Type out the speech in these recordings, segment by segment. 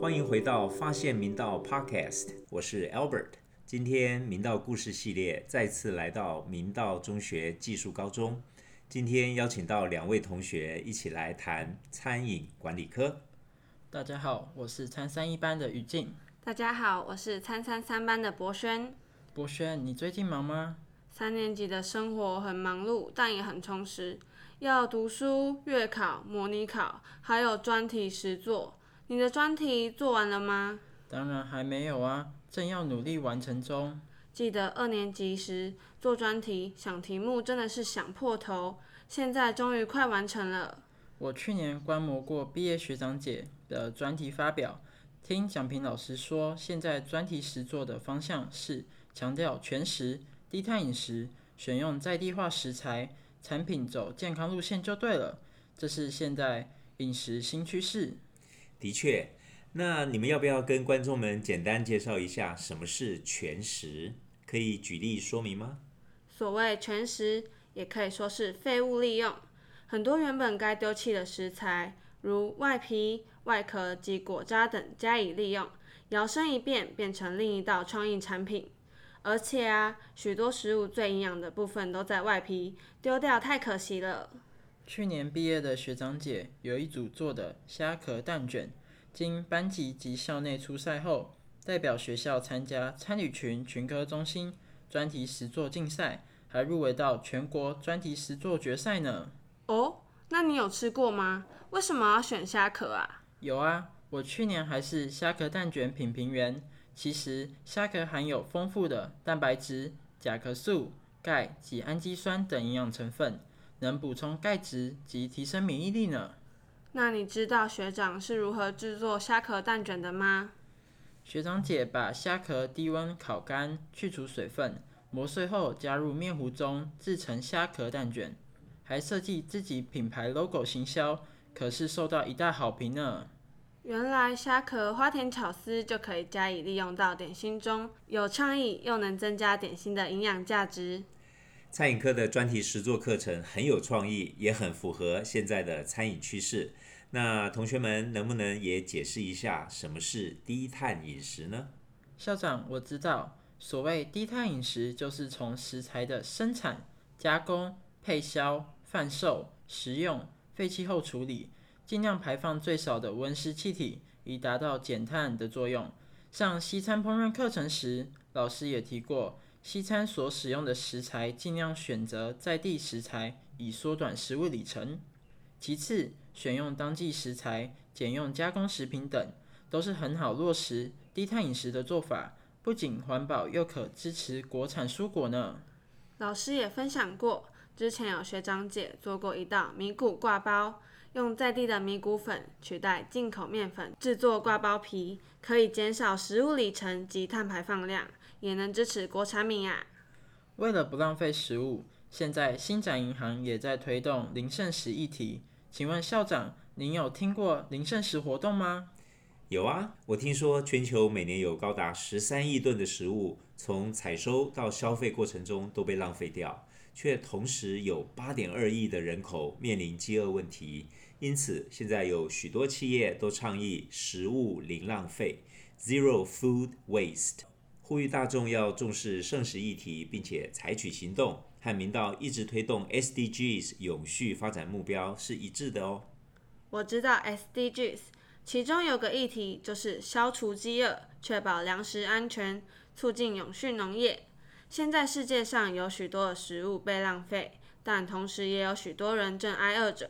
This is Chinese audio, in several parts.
欢迎回到发现明道 Podcast，我是 Albert。今天明道故事系列再次来到明道中学技术高中，今天邀请到两位同学一起来谈餐饮管理科。大家好，我是参三一班的于静。大家好，我是参三三班的博轩。博轩，你最近忙吗？三年级的生活很忙碌，但也很充实，要读书、月考、模拟考，还有专题实作。你的专题做完了吗？当然还没有啊，正要努力完成中。记得二年级时做专题，想题目真的是想破头，现在终于快完成了。我去年观摩过毕业学长姐的专题发表，听蒋平老师说，现在专题实作的方向是强调全食、低碳饮食，选用在地化食材，产品走健康路线就对了。这是现在饮食新趋势。的确，那你们要不要跟观众们简单介绍一下什么是全食？可以举例说明吗？所谓全食，也可以说是废物利用。很多原本该丢弃的食材，如外皮、外壳及果渣等，加以利用，摇身一变变成另一道创意产品。而且啊，许多食物最营养的部分都在外皮，丢掉太可惜了。去年毕业的学长姐有一组做的虾壳蛋卷，经班级及校内初赛后，代表学校参加参与群群科中心专题实作竞赛，还入围到全国专题实作决赛呢。哦，那你有吃过吗？为什么要选虾壳啊？有啊，我去年还是虾壳蛋卷品评员。其实虾壳含有丰富的蛋白质、甲壳素、钙及氨基酸等营养成分。能补充钙质及提升免疫力呢。那你知道学长是如何制作虾壳蛋卷的吗？学长姐把虾壳低温烤干，去除水分，磨碎后加入面糊中，制成虾壳蛋卷，还设计自己品牌 logo 行销，可是受到一大好评呢。原来虾壳花田巧思就可以加以利用到点心中，有创意又能增加点心的营养价值。餐饮科的专题实作课程很有创意，也很符合现在的餐饮趋势。那同学们能不能也解释一下什么是低碳饮食呢？校长，我知道，所谓低碳饮食，就是从食材的生产、加工、配销、贩售、食用、废气后处理，尽量排放最少的温室气体，以达到减碳的作用。上西餐烹饪课程时，老师也提过。西餐所使用的食材，尽量选择在地食材，以缩短食物里程。其次，选用当季食材，减用加工食品等，都是很好落实低碳饮食的做法。不仅环保，又可支持国产蔬果呢。老师也分享过，之前有学长姐做过一道米谷挂包，用在地的米谷粉取代进口面粉制作挂包皮，可以减少食物里程及碳排放量。也能支持国产米啊！为了不浪费食物，现在新展银行也在推动零剩食议题。请问校长，您有听过零剩食活动吗？有啊，我听说全球每年有高达十三亿吨的食物，从采收到消费过程中都被浪费掉，却同时有八点二亿的人口面临饥饿问题。因此，现在有许多企业都倡议食物零浪费 （Zero Food Waste）。呼吁大众要重视圣食议题，并且采取行动，和明道一直推动 SDGs 永续发展目标是一致的哦。我知道 SDGs 其中有个议题就是消除饥饿，确保粮食安全，促进永续农业。现在世界上有许多的食物被浪费，但同时也有许多人正挨饿着。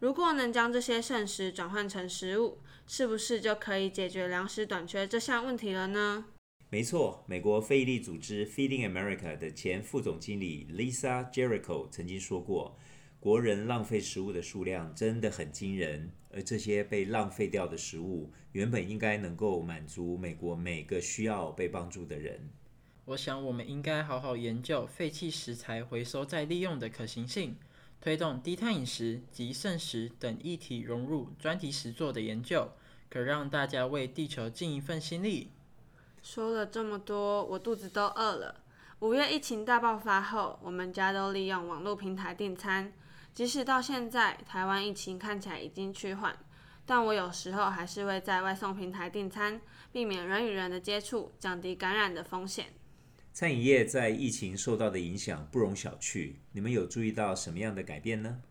如果能将这些剩食转换成食物，是不是就可以解决粮食短缺这项问题了呢？没错，美国非营利组织 Feeding America 的前副总经理 Lisa Jericho 曾经说过，国人浪费食物的数量真的很惊人，而这些被浪费掉的食物，原本应该能够满足美国每个需要被帮助的人。我想，我们应该好好研究废弃食材回收再利用的可行性，推动低碳饮食及剩食等议题融入专题实作的研究，可让大家为地球尽一份心力。说了这么多，我肚子都饿了。五月疫情大爆发后，我们家都利用网络平台订餐。即使到现在，台湾疫情看起来已经趋缓，但我有时候还是会在外送平台订餐，避免人与人的接触，降低感染的风险。餐饮业在疫情受到的影响不容小觑，你们有注意到什么样的改变呢？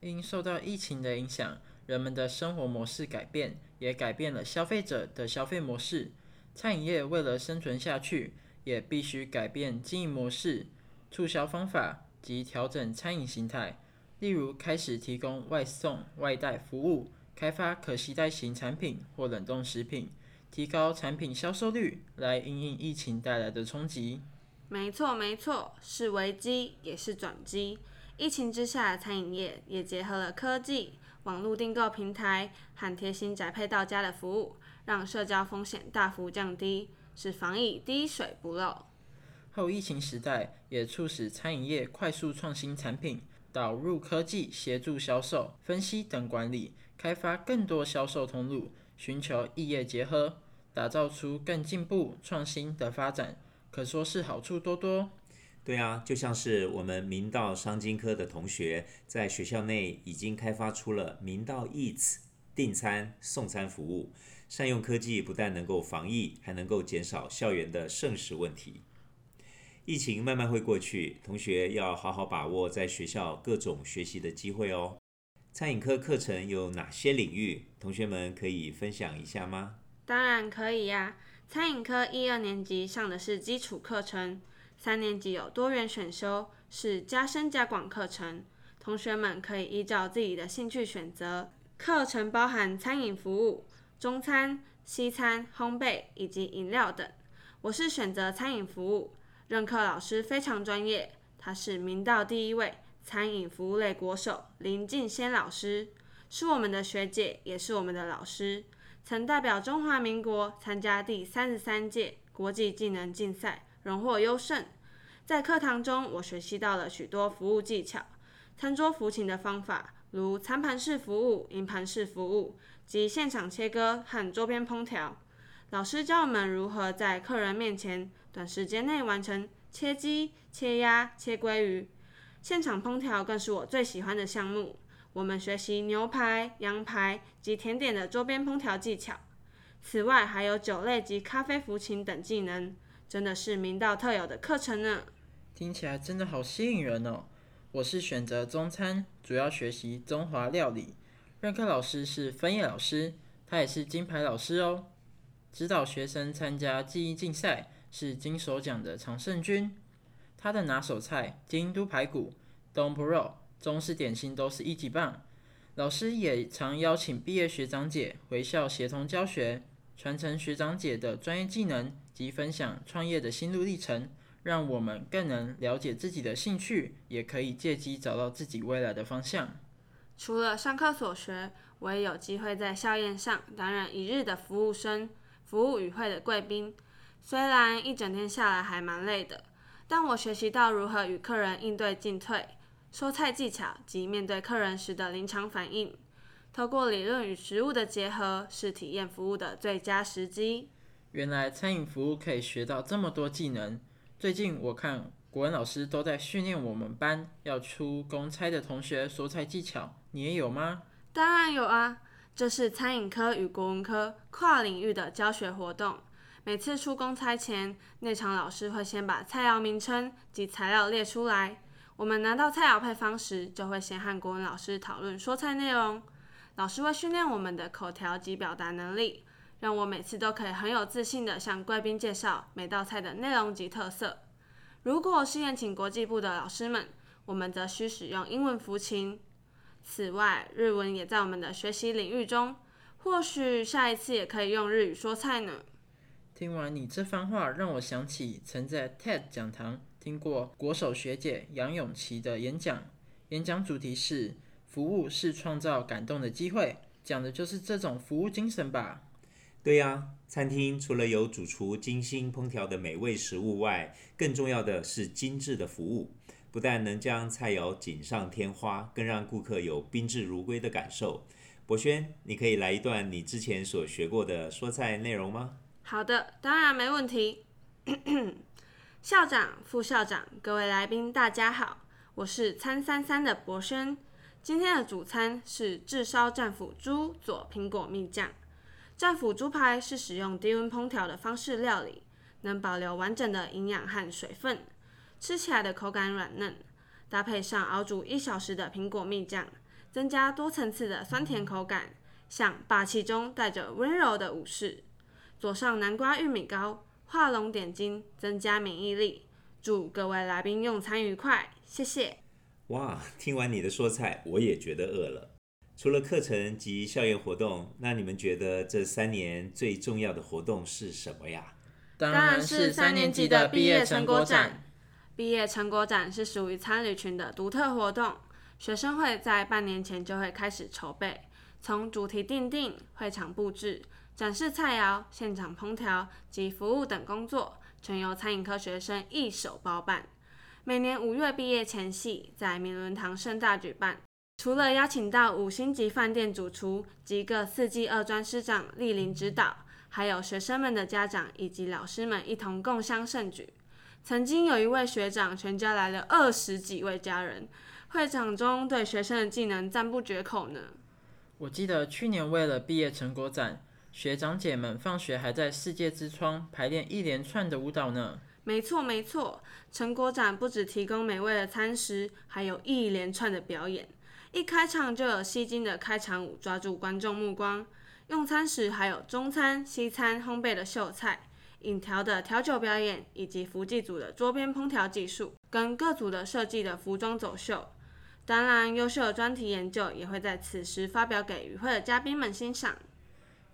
因受到疫情的影响，人们的生活模式改变，也改变了消费者的消费模式。餐饮业为了生存下去，也必须改变经营模式、促销方法及调整餐饮形态。例如，开始提供外送、外带服务，开发可携带型产品或冷冻食品。提高产品销售率，来应应疫情带来的冲击。没错，没错，是危机也是转机。疫情之下，餐饮业也结合了科技、网络订购平台和贴心宅配到家的服务，让社交风险大幅降低，使防疫滴水不漏。后疫情时代，也促使餐饮业快速创新产品，导入科技协助销售、分析等管理，开发更多销售通路，寻求异业结合。打造出更进步、创新的发展，可说是好处多多。对啊，就像是我们明道商经科的同学，在学校内已经开发出了明道 Eats 订餐送餐服务。善用科技，不但能够防疫，还能够减少校园的剩食问题。疫情慢慢会过去，同学要好好把握在学校各种学习的机会哦。餐饮科课程有哪些领域？同学们可以分享一下吗？当然可以呀！餐饮科一二年级上的是基础课程，三年级有多元选修，是加深加广课程。同学们可以依照自己的兴趣选择。课程包含餐饮服务、中餐、西餐、烘焙以及饮料等。我是选择餐饮服务，任课老师非常专业，他是明道第一位餐饮服务类国手林静先老师，是我们的学姐，也是我们的老师。曾代表中华民国参加第三十三届国际技能竞赛，荣获优胜。在课堂中，我学习到了许多服务技巧，餐桌服勤的方法，如餐盘式服务、银盘式服务及现场切割和周边烹调。老师教我们如何在客人面前短时间内完成切鸡、切鸭、切鲑鱼。现场烹调更是我最喜欢的项目。我们学习牛排、羊排及甜点的周边烹调技巧，此外还有酒类及咖啡服勤等技能，真的是明道特有的课程呢。听起来真的好吸引人哦！我是选择中餐，主要学习中华料理。任课老师是分野老师，他也是金牌老师哦。指导学生参加技艺竞赛是金手奖的常胜军。他的拿手菜京都排骨、东坡肉。中式点心都是一级棒，老师也常邀请毕业学长姐回校协同教学，传承学长姐的专业技能及分享创业的心路历程，让我们更能了解自己的兴趣，也可以借机找到自己未来的方向。除了上课所学，我也有机会在校宴上担任一日的服务生，服务与会的贵宾。虽然一整天下来还蛮累的，但我学习到如何与客人应对进退。收菜技巧及面对客人时的临场反应，透过理论与实物的结合，是体验服务的最佳时机。原来餐饮服务可以学到这么多技能。最近我看国文老师都在训练我们班要出公差的同学说菜技巧，你也有吗？当然有啊，这是餐饮科与国文科跨领域的教学活动。每次出公差前，内场老师会先把菜肴名称及材料列出来。我们拿到菜肴配方时，就会先和国文老师讨论说菜内容。老师会训练我们的口条及表达能力，让我每次都可以很有自信的向贵宾介绍每道菜的内容及特色。如果是宴请国际部的老师们，我们则需使用英文服勤。此外，日文也在我们的学习领域中，或许下一次也可以用日语说菜呢。听完你这番话，让我想起曾在 TED 讲堂。听过国手学姐杨永琪的演讲，演讲主题是“服务是创造感动的机会”，讲的就是这种服务精神吧？对呀，餐厅除了有主厨精心烹调的美味食物外，更重要的是精致的服务。不但能将菜肴锦上添花，更让顾客有宾至如归的感受。博轩，你可以来一段你之前所学过的说菜内容吗？好的，当然没问题。校长、副校长、各位来宾，大家好，我是餐三三的博轩。今天的主餐是炙烧战斧猪佐苹果蜜酱。战斧猪排是使用低温烹调的方式料理，能保留完整的营养和水分，吃起来的口感软嫩。搭配上熬煮一小时的苹果蜜酱，增加多层次的酸甜口感，像霸气中带着温柔的武士。佐上南瓜玉米糕，画龙点睛，增加免疫力。祝各位来宾用餐愉快，谢谢。哇，听完你的说菜，我也觉得饿了。除了课程及校园活动，那你们觉得这三年最重要的活动是什么呀？当然是三年级的毕业成果展。毕业成果展是属于参旅群的独特活动，学生会在半年前就会开始筹备，从主题定定、会场布置、展示菜肴、现场烹调及服务等工作，全由餐饮科学生一手包办。每年五月毕业前夕，在明伦堂盛大举办，除了邀请到五星级饭店主厨及各四季二专师长莅临指导，还有学生们的家长以及老师们一同共襄盛举。曾经有一位学长，全家来了二十几位家人，会场中对学生的技能赞不绝口呢。我记得去年为了毕业成果展，学长姐们放学还在世界之窗排练一连串的舞蹈呢。没错没错，成果展不只提供美味的餐食，还有一连串的表演。一开场就有吸睛的开场舞，抓住观众目光。用餐时还有中餐、西餐、烘焙的秀菜。饮调的调酒表演，以及福记组的桌边烹调技术，跟各组的设计的服装走秀，当然优秀的专题研究也会在此时发表给与会的嘉宾们欣赏。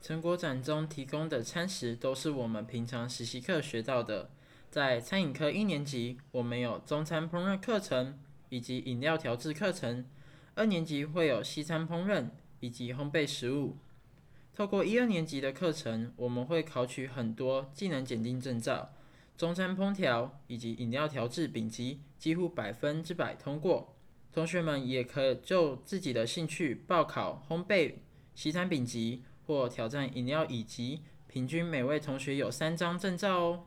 成果展中提供的餐食都是我们平常实习课学到的。在餐饮科一年级，我们有中餐烹饪课程以及饮料调制课程；二年级会有西餐烹饪以及烘焙食物。透过一二年级的课程，我们会考取很多技能检定证照，中餐烹调以及饮料调制丙级几乎百分之百通过。同学们也可就自己的兴趣报考烘焙西餐丙级或挑战饮料乙级，平均每位同学有三张证照哦。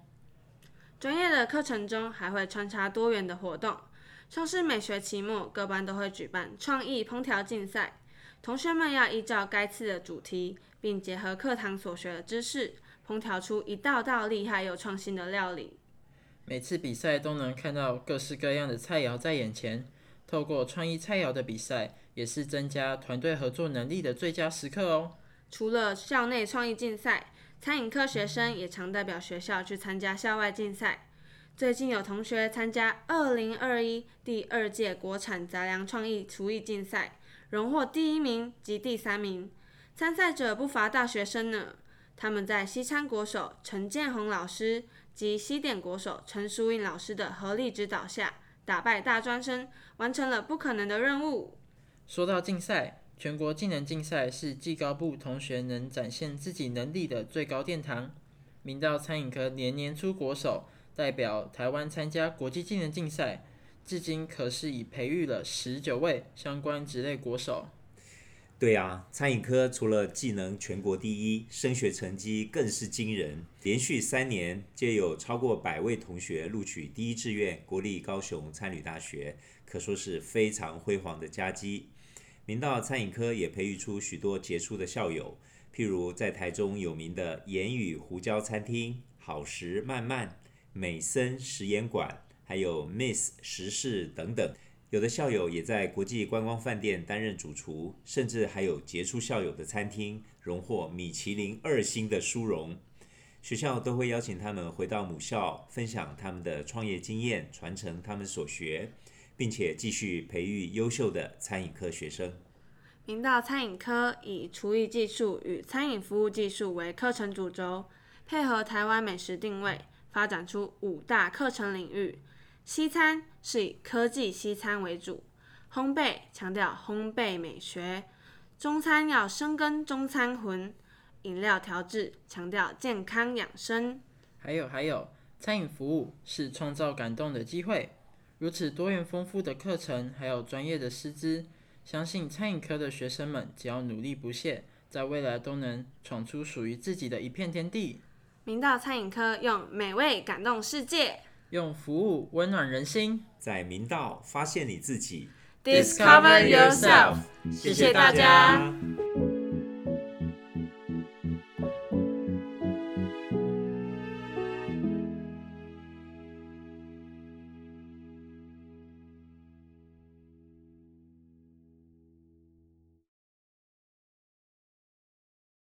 专业的课程中还会穿插多元的活动，像是每学期末各班都会举办创意烹调竞赛，同学们要依照该次的主题。并结合课堂所学的知识，烹调出一道道厉害又创新的料理。每次比赛都能看到各式各样的菜肴在眼前。透过创意菜肴的比赛，也是增加团队合作能力的最佳时刻哦。除了校内创意竞赛，餐饮科学生也常代表学校去参加校外竞赛。最近有同学参加二零二一第二届国产杂粮创意厨艺竞赛，荣获第一名及第三名。参赛者不乏大学生呢，他们在西餐国手陈建宏老师及西点国手陈淑英老师的合力指导下，打败大专生，完成了不可能的任务。说到竞赛，全国技能竞赛是技高部同学能展现自己能力的最高殿堂。明道餐饮科年年出国手，代表台湾参加国际技能竞赛，至今可是已培育了十九位相关职类国手。对啊，餐饮科除了技能全国第一，升学成绩更是惊人，连续三年皆有超过百位同学录取第一志愿国立高雄餐旅大学，可说是非常辉煌的佳绩。明道餐饮科也培育出许多杰出的校友，譬如在台中有名的言语胡椒餐厅、好食慢慢、美森食盐馆，还有 Miss 食事等等。有的校友也在国际观光饭店担任主厨，甚至还有杰出校友的餐厅荣获米其林二星的殊荣。学校都会邀请他们回到母校，分享他们的创业经验，传承他们所学，并且继续培育优秀的餐饮科学生。明道餐饮科以厨艺技术与餐饮服务技术为课程主轴，配合台湾美食定位，发展出五大课程领域。西餐是以科技西餐为主，烘焙强调烘焙美学，中餐要深耕中餐魂，饮料调制强调健康养生，还有还有，餐饮服务是创造感动的机会。如此多元丰富的课程，还有专业的师资，相信餐饮科的学生们只要努力不懈，在未来都能闯出属于自己的一片天地。明道餐饮科用美味感动世界。用服务温暖人心。在明道发现你自己 Discover yourself，谢谢谢大家。